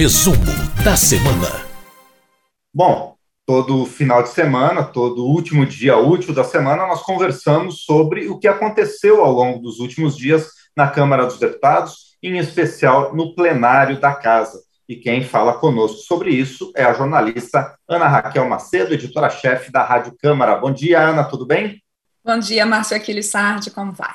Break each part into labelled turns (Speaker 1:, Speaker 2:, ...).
Speaker 1: Resumo da semana.
Speaker 2: Bom, todo final de semana, todo último dia útil da semana, nós conversamos sobre o que aconteceu ao longo dos últimos dias na Câmara dos Deputados, em especial no plenário da Casa. E quem fala conosco sobre isso é a jornalista Ana Raquel Macedo, editora-chefe da Rádio Câmara. Bom dia, Ana, tudo bem?
Speaker 3: Bom dia, Márcio Aquiles Sardi, como vai?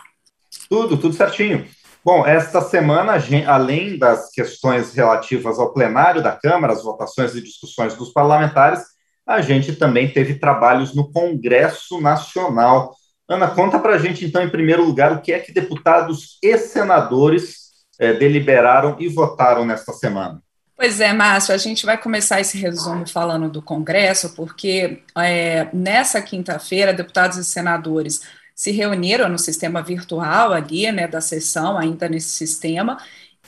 Speaker 2: Tudo, tudo certinho. Bom, esta semana, além das questões relativas ao plenário da Câmara, as votações e discussões dos parlamentares, a gente também teve trabalhos no Congresso Nacional. Ana, conta para a gente, então, em primeiro lugar, o que é que deputados e senadores eh, deliberaram e votaram nesta semana.
Speaker 3: Pois é, Márcio, a gente vai começar esse resumo falando do Congresso, porque é, nessa quinta-feira, deputados e senadores se reuniram no sistema virtual ali, né, da sessão, ainda nesse sistema,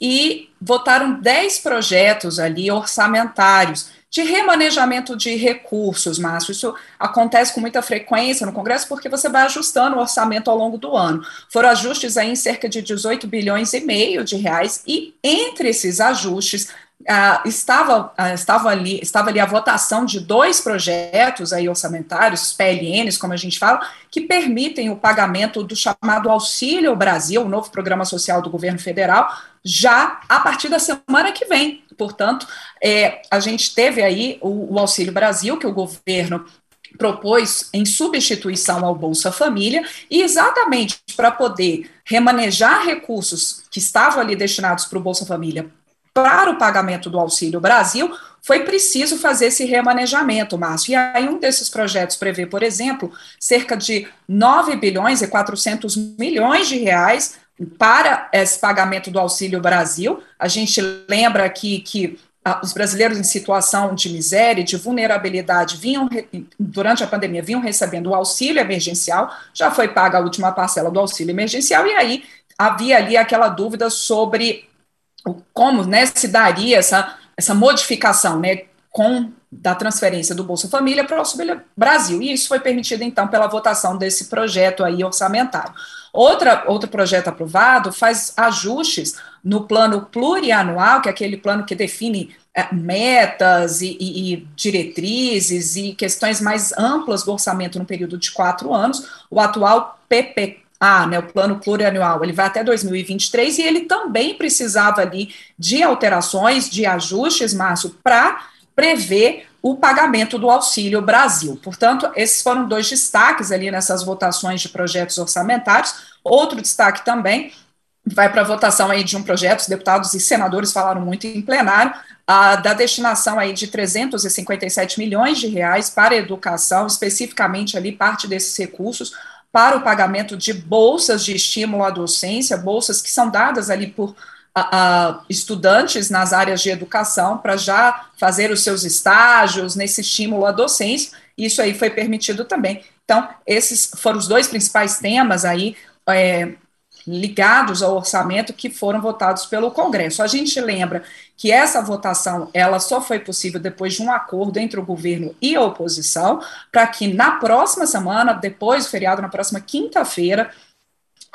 Speaker 3: e votaram 10 projetos ali orçamentários de remanejamento de recursos, Márcio. Isso acontece com muita frequência no Congresso porque você vai ajustando o orçamento ao longo do ano. Foram ajustes aí em cerca de 18 bilhões e meio de reais e entre esses ajustes ah, estava, ah, estava, ali, estava ali a votação de dois projetos aí orçamentários, PLNs, como a gente fala, que permitem o pagamento do chamado Auxílio Brasil, o novo programa social do governo federal, já a partir da semana que vem. Portanto, é, a gente teve aí o, o Auxílio Brasil, que o governo propôs em substituição ao Bolsa Família, e exatamente para poder remanejar recursos que estavam ali destinados para o Bolsa Família para o pagamento do Auxílio Brasil, foi preciso fazer esse remanejamento, Márcio. E aí um desses projetos prevê, por exemplo, cerca de 9 bilhões e 400 milhões de reais para esse pagamento do Auxílio Brasil. A gente lembra aqui que ah, os brasileiros em situação de miséria, de vulnerabilidade, vinham, durante a pandemia, vinham recebendo o auxílio emergencial, já foi paga a última parcela do auxílio emergencial, e aí havia ali aquela dúvida sobre como né, se daria essa, essa modificação né, com da transferência do Bolsa Família para o Auxílio Brasil. E isso foi permitido, então, pela votação desse projeto aí orçamentário. Outra, outro projeto aprovado faz ajustes no plano plurianual, que é aquele plano que define é, metas e, e, e, diretrizes e questões mais amplas do orçamento no período de quatro anos. O atual PPK ah, né, o plano plurianual, ele vai até 2023 e ele também precisava ali de alterações, de ajustes, Márcio, para prever o pagamento do Auxílio Brasil. Portanto, esses foram dois destaques ali nessas votações de projetos orçamentários. Outro destaque também vai para a votação aí de um projeto, os deputados e senadores falaram muito em plenário, a, da destinação aí de 357 milhões de reais para educação, especificamente ali parte desses recursos para o pagamento de bolsas de estímulo à docência, bolsas que são dadas ali por a, estudantes nas áreas de educação para já fazer os seus estágios nesse estímulo à docência. Isso aí foi permitido também. Então, esses foram os dois principais temas aí é, ligados ao orçamento que foram votados pelo Congresso. A gente lembra que essa votação ela só foi possível depois de um acordo entre o governo e a oposição, para que na próxima semana, depois do feriado, na próxima quinta-feira,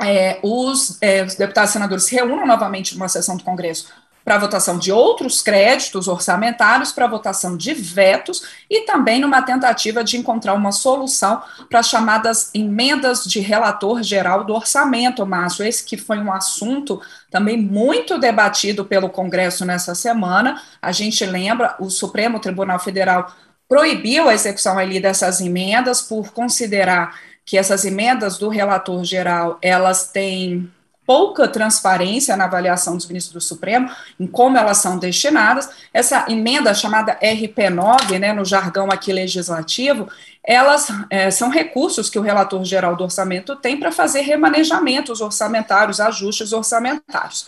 Speaker 3: é, os, é, os deputados e senadores se reúnam novamente numa sessão do Congresso para votação de outros créditos orçamentários, para votação de vetos e também numa tentativa de encontrar uma solução para as chamadas emendas de relator geral do orçamento, Márcio. Esse que foi um assunto também muito debatido pelo Congresso nessa semana. A gente lembra, o Supremo Tribunal Federal proibiu a execução ali dessas emendas por considerar que essas emendas do relator geral, elas têm pouca transparência na avaliação dos ministros do Supremo, em como elas são destinadas. Essa emenda chamada RP9, né, no jargão aqui legislativo, elas é, são recursos que o relator geral do orçamento tem para fazer remanejamentos orçamentários, ajustes orçamentários.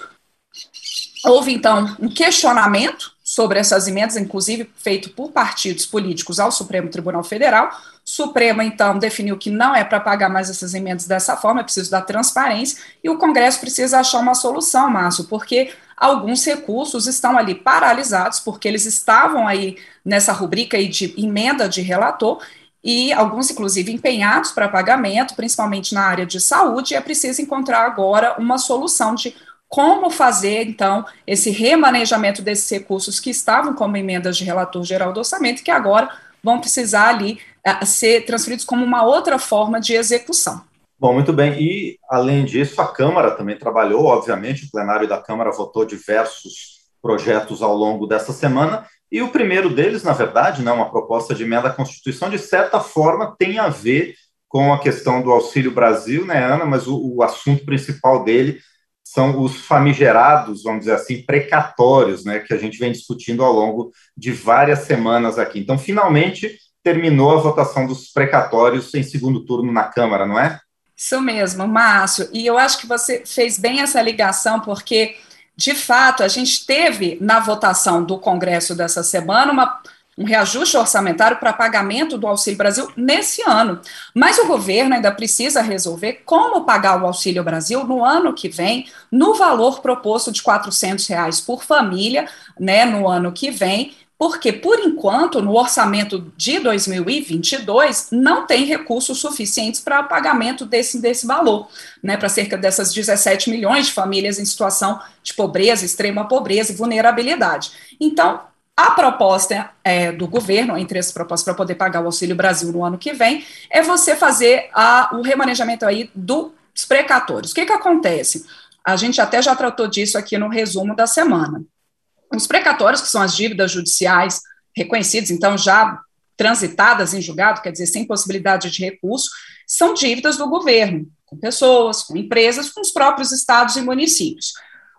Speaker 3: Houve, então, um questionamento sobre essas emendas, inclusive feito por partidos políticos ao Supremo Tribunal Federal. O Supremo, então, definiu que não é para pagar mais essas emendas dessa forma, é preciso dar transparência, e o Congresso precisa achar uma solução, Márcio, porque alguns recursos estão ali paralisados, porque eles estavam aí nessa rubrica aí de emenda de relator, e alguns, inclusive, empenhados para pagamento, principalmente na área de saúde, e é preciso encontrar agora uma solução de como fazer, então, esse remanejamento desses recursos que estavam como emendas de relator geral do orçamento, que agora vão precisar ali uh, ser transferidos como uma outra forma de execução.
Speaker 2: Bom, muito bem. E, além disso, a Câmara também trabalhou, obviamente, o plenário da Câmara votou diversos projetos ao longo dessa semana, e o primeiro deles, na verdade, né, uma proposta de emenda à Constituição, de certa forma, tem a ver com a questão do Auxílio Brasil, né, Ana? Mas o, o assunto principal dele são os famigerados, vamos dizer assim, precatórios, né, que a gente vem discutindo ao longo de várias semanas aqui. Então, finalmente, terminou a votação dos precatórios em segundo turno na Câmara, não é?
Speaker 3: Isso mesmo, Márcio. E eu acho que você fez bem essa ligação, porque, de fato, a gente teve na votação do Congresso dessa semana uma, um reajuste orçamentário para pagamento do Auxílio Brasil nesse ano. Mas o governo ainda precisa resolver como pagar o Auxílio Brasil no ano que vem, no valor proposto de R$ reais por família, né, no ano que vem, porque, por enquanto, no orçamento de 2022, não tem recursos suficientes para o pagamento desse, desse valor, né, para cerca dessas 17 milhões de famílias em situação de pobreza, extrema pobreza e vulnerabilidade. Então, a proposta é, do governo, entre as propostas para poder pagar o Auxílio Brasil no ano que vem, é você fazer a, o remanejamento aí dos precatórios. O que, que acontece? A gente até já tratou disso aqui no resumo da semana. Os precatórios, que são as dívidas judiciais reconhecidas, então já transitadas em julgado, quer dizer, sem possibilidade de recurso, são dívidas do governo, com pessoas, com empresas, com os próprios estados e municípios.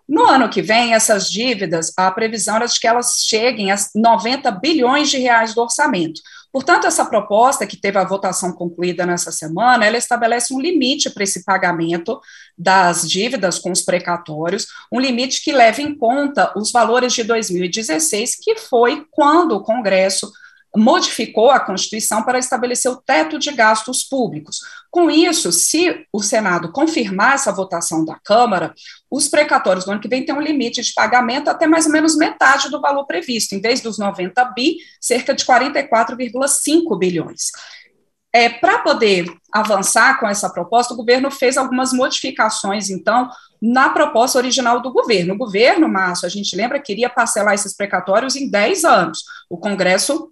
Speaker 3: No ano que vem, essas dívidas, a previsão é de que elas cheguem a 90 bilhões de reais do orçamento. Portanto, essa proposta, que teve a votação concluída nessa semana, ela estabelece um limite para esse pagamento das dívidas com os precatórios, um limite que leve em conta os valores de 2016, que foi quando o Congresso modificou a Constituição para estabelecer o teto de gastos públicos. Com isso, se o Senado confirmar essa votação da Câmara, os precatórios do ano que vem têm um limite de pagamento até mais ou menos metade do valor previsto, em vez dos 90 bi, cerca de 44,5 bilhões. É, Para poder avançar com essa proposta, o governo fez algumas modificações, então, na proposta original do governo. O governo, Márcio, a gente lembra, queria parcelar esses precatórios em 10 anos. O Congresso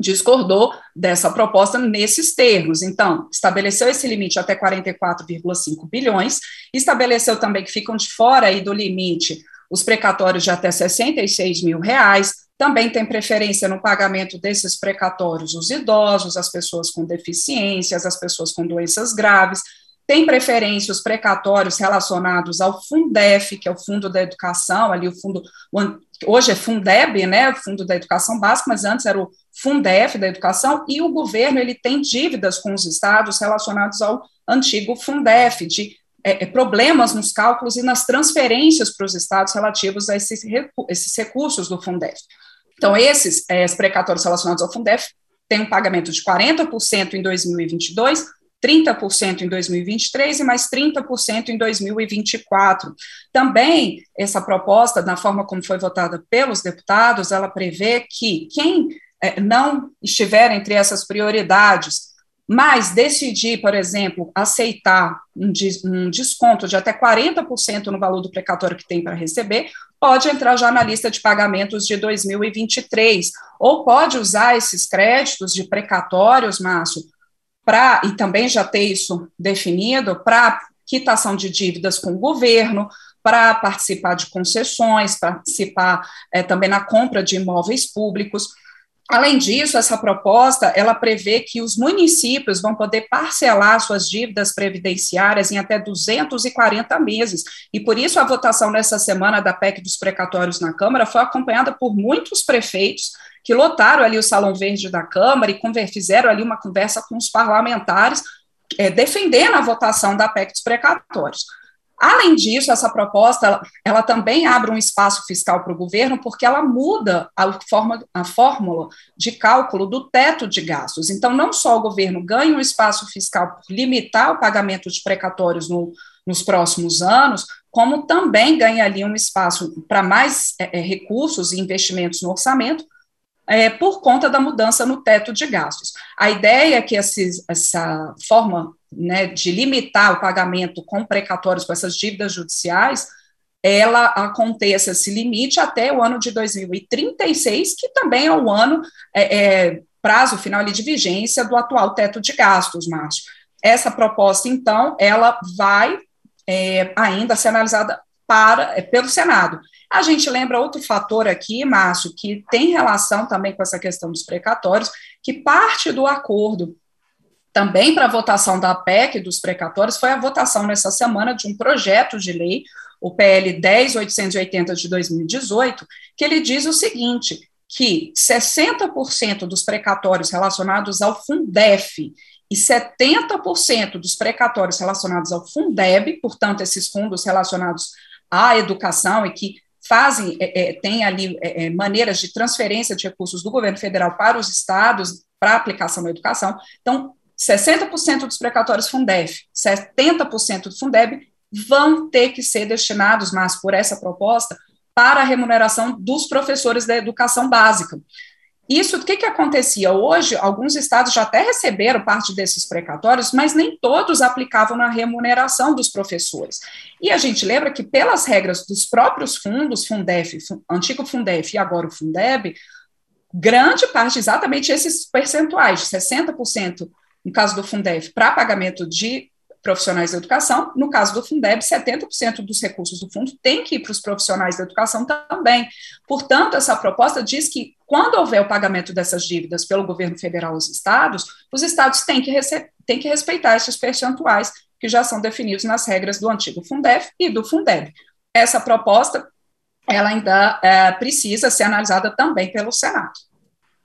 Speaker 3: discordou dessa proposta nesses termos. Então, estabeleceu esse limite até 44,5 bilhões, estabeleceu também que ficam de fora aí do limite os precatórios de até 66 mil reais, também tem preferência no pagamento desses precatórios os idosos, as pessoas com deficiências, as pessoas com doenças graves, tem preferência os precatórios relacionados ao Fundef, que é o Fundo da Educação, ali o fundo, hoje é Fundeb, né, o Fundo da Educação Básica, mas antes era o Fundef da Educação, e o governo ele tem dívidas com os estados relacionados ao antigo Fundef, de é, é problemas nos cálculos e nas transferências para os estados relativos a esses, esses recursos do Fundef. Então, esses é, precatórios relacionados ao Fundef têm um pagamento de 40% em 2022, 30% em 2023 e mais 30% em 2024. Também, essa proposta, na forma como foi votada pelos deputados, ela prevê que quem não estiver entre essas prioridades, mas decidir, por exemplo, aceitar um, um desconto de até 40% no valor do precatório que tem para receber, pode entrar já na lista de pagamentos de 2023, ou pode usar esses créditos de precatórios, Márcio, para, e também já ter isso definido, para quitação de dívidas com o governo, para participar de concessões, participar é, também na compra de imóveis públicos. Além disso, essa proposta ela prevê que os municípios vão poder parcelar suas dívidas previdenciárias em até 240 meses. E por isso a votação nessa semana da PEC dos precatórios na Câmara foi acompanhada por muitos prefeitos que lotaram ali o Salão Verde da Câmara e fizeram ali uma conversa com os parlamentares, é, defendendo a votação da PEC dos precatórios. Além disso, essa proposta ela, ela também abre um espaço fiscal para o governo, porque ela muda a, forma, a fórmula de cálculo do teto de gastos. Então, não só o governo ganha um espaço fiscal por limitar o pagamento de precatórios no, nos próximos anos, como também ganha ali um espaço para mais é, é recursos e investimentos no orçamento, é, por conta da mudança no teto de gastos. A ideia é que esses, essa forma né, de limitar o pagamento com precatórios, com essas dívidas judiciais, ela aconteça esse limite até o ano de 2036, que também é o ano, é, é, prazo final de vigência do atual teto de gastos, Márcio. Essa proposta, então, ela vai é, ainda ser analisada para, é, pelo Senado. A gente lembra outro fator aqui, Márcio, que tem relação também com essa questão dos precatórios, que parte do acordo também para a votação da PEC dos precatórios foi a votação nessa semana de um projeto de lei, o PL 10880 de 2018, que ele diz o seguinte, que 60% dos precatórios relacionados ao Fundef e 70% dos precatórios relacionados ao Fundeb, portanto, esses fundos relacionados à educação e que fazem, é, é, tem ali é, é maneiras de transferência de recursos do governo federal para os estados para aplicação na educação. Então, 60% dos precatórios Fundef, 70% do Fundeb vão ter que ser destinados, mas por essa proposta, para a remuneração dos professores da educação básica. Isso, o que, que acontecia? Hoje, alguns estados já até receberam parte desses precatórios, mas nem todos aplicavam na remuneração dos professores. E a gente lembra que, pelas regras dos próprios fundos, Fundef, antigo Fundef e agora o Fundeb, grande parte, exatamente esses percentuais, 60% no caso do Fundeb, para pagamento de profissionais da educação, no caso do Fundeb, 70% dos recursos do fundo tem que ir para os profissionais da educação também. Portanto, essa proposta diz que quando houver o pagamento dessas dívidas pelo governo federal aos estados, os estados têm que, têm que respeitar esses percentuais que já são definidos nas regras do antigo Fundef e do Fundeb. Essa proposta, ela ainda é, precisa ser analisada também pelo Senado.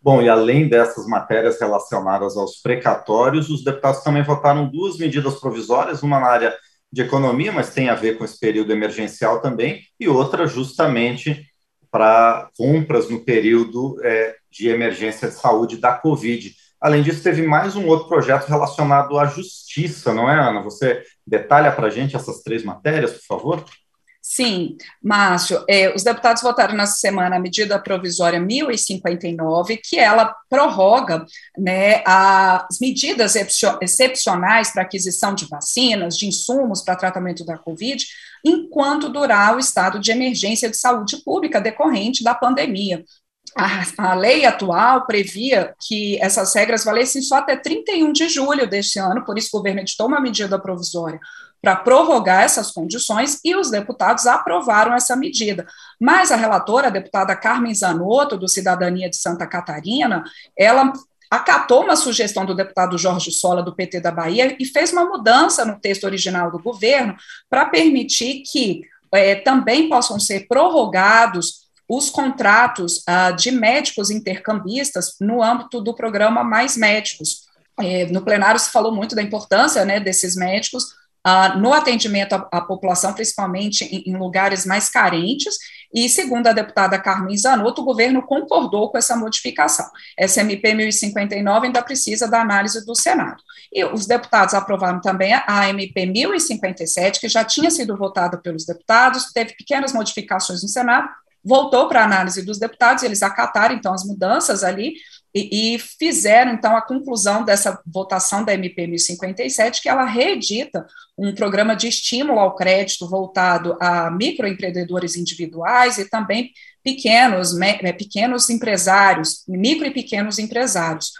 Speaker 2: Bom, e além dessas matérias relacionadas aos precatórios, os deputados também votaram duas medidas provisórias, uma na área de economia, mas tem a ver com esse período emergencial também, e outra justamente para compras no período é, de emergência de saúde da Covid. Além disso, teve mais um outro projeto relacionado à justiça, não é, Ana? Você detalha para a gente essas três matérias, por favor?
Speaker 3: Sim, Márcio, é, os deputados votaram nessa semana a medida provisória 1059, que ela prorroga né, as medidas excepcionais para aquisição de vacinas, de insumos para tratamento da Covid, enquanto durar o estado de emergência de saúde pública decorrente da pandemia. A, a, lei atual previa que essas regras valessem só até 31 de julho deste ano, por isso o governo editou uma medida provisória para prorrogar essas condições e os deputados aprovaram essa medida. Mas a relatora, a deputada Carmen Zanotto, do Cidadania de Santa Catarina, ela acatou uma sugestão do deputado Jorge Sola, do PT da Bahia, e fez uma mudança no texto original do governo para permitir que é, também possam ser prorrogados os contratos ah, de médicos intercambistas no âmbito do programa Mais Médicos. É, no plenário se falou muito da importância né, desses médicos Uh, no atendimento à, à população, principalmente em, em, lugares mais carentes, e segundo a deputada Carmen Zanotto, o governo concordou com essa modificação. Essa MP 1059 ainda precisa da análise do Senado. E os deputados aprovaram também a MP 1057, que já tinha sido votada pelos deputados, teve pequenas modificações no Senado, voltou para a análise dos deputados, eles acataram, então, as mudanças ali, e, e, fizeram, então, a conclusão dessa votação da MP 1057, que ela reedita um programa de estímulo ao crédito voltado a microempreendedores individuais e também pequenos, é, pequenos empresários, micro e pequenos empresários.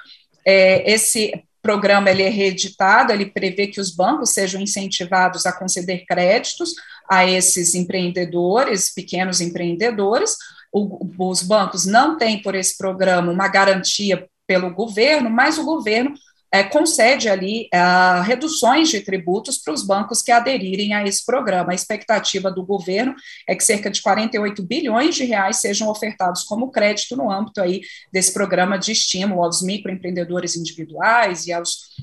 Speaker 3: É, esse programa ele é reeditado, ele prevê que os bancos sejam incentivados a conceder créditos a esses empreendedores, pequenos empreendedores, o, os bancos não têm por esse programa uma garantia pelo governo, mas o governo é, concede ali é, reduções de tributos para os bancos que aderirem a esse programa. A expectativa do governo é que cerca de 48 bilhões de reais sejam ofertados como crédito no âmbito aí desse programa de estímulo aos microempreendedores individuais e aos,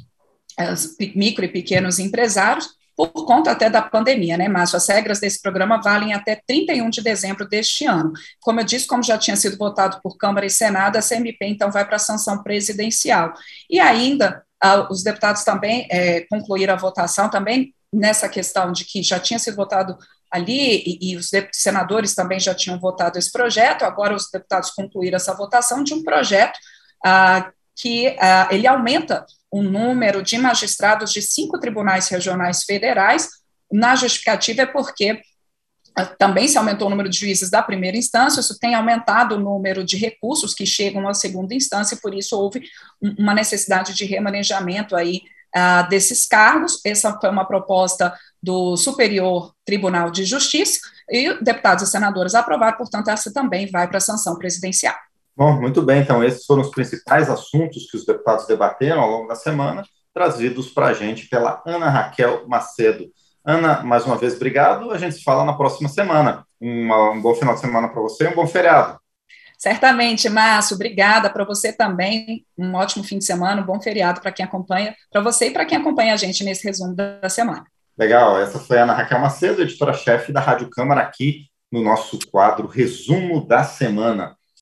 Speaker 3: aos micro e pequenos empresários, por conta até da pandemia, né, Márcio? As regras desse programa valem até 31 de dezembro deste ano. Como eu disse, como já tinha sido votado por Câmara e Senado, a CMP então vai para a sanção presidencial. E ainda, ah, os deputados também é, concluíram a votação também nessa questão de que já tinha sido votado ali, e, e, os senadores também já tinham votado esse projeto, agora os deputados concluíram essa votação de um projeto ah, que ah, ele aumenta o número de magistrados de cinco tribunais regionais federais. Na justificativa é porque também se aumentou o número de juízes da primeira instância, isso tem aumentado o número de recursos que chegam à segunda instância, e por isso houve uma necessidade de remanejamento aí uh, desses cargos. Essa foi uma proposta do Superior Tribunal de Justiça, e deputados e senadores aprovaram, portanto, essa também vai para a sanção presidencial.
Speaker 2: Bom, muito bem, então esses foram os principais assuntos que os deputados debateram ao longo da semana, trazidos para a gente pela Ana Raquel Macedo. Ana, mais uma vez, obrigado. A gente se fala na próxima semana. Uma, um bom final de semana para você e um bom feriado.
Speaker 3: Certamente, Márcio, obrigada para você também. Um ótimo fim de semana, um bom feriado para quem acompanha, para você e para quem acompanha a gente nesse resumo da semana.
Speaker 2: Legal, essa foi a Ana Raquel Macedo, editora-chefe da Rádio Câmara, aqui no nosso quadro Resumo da Semana.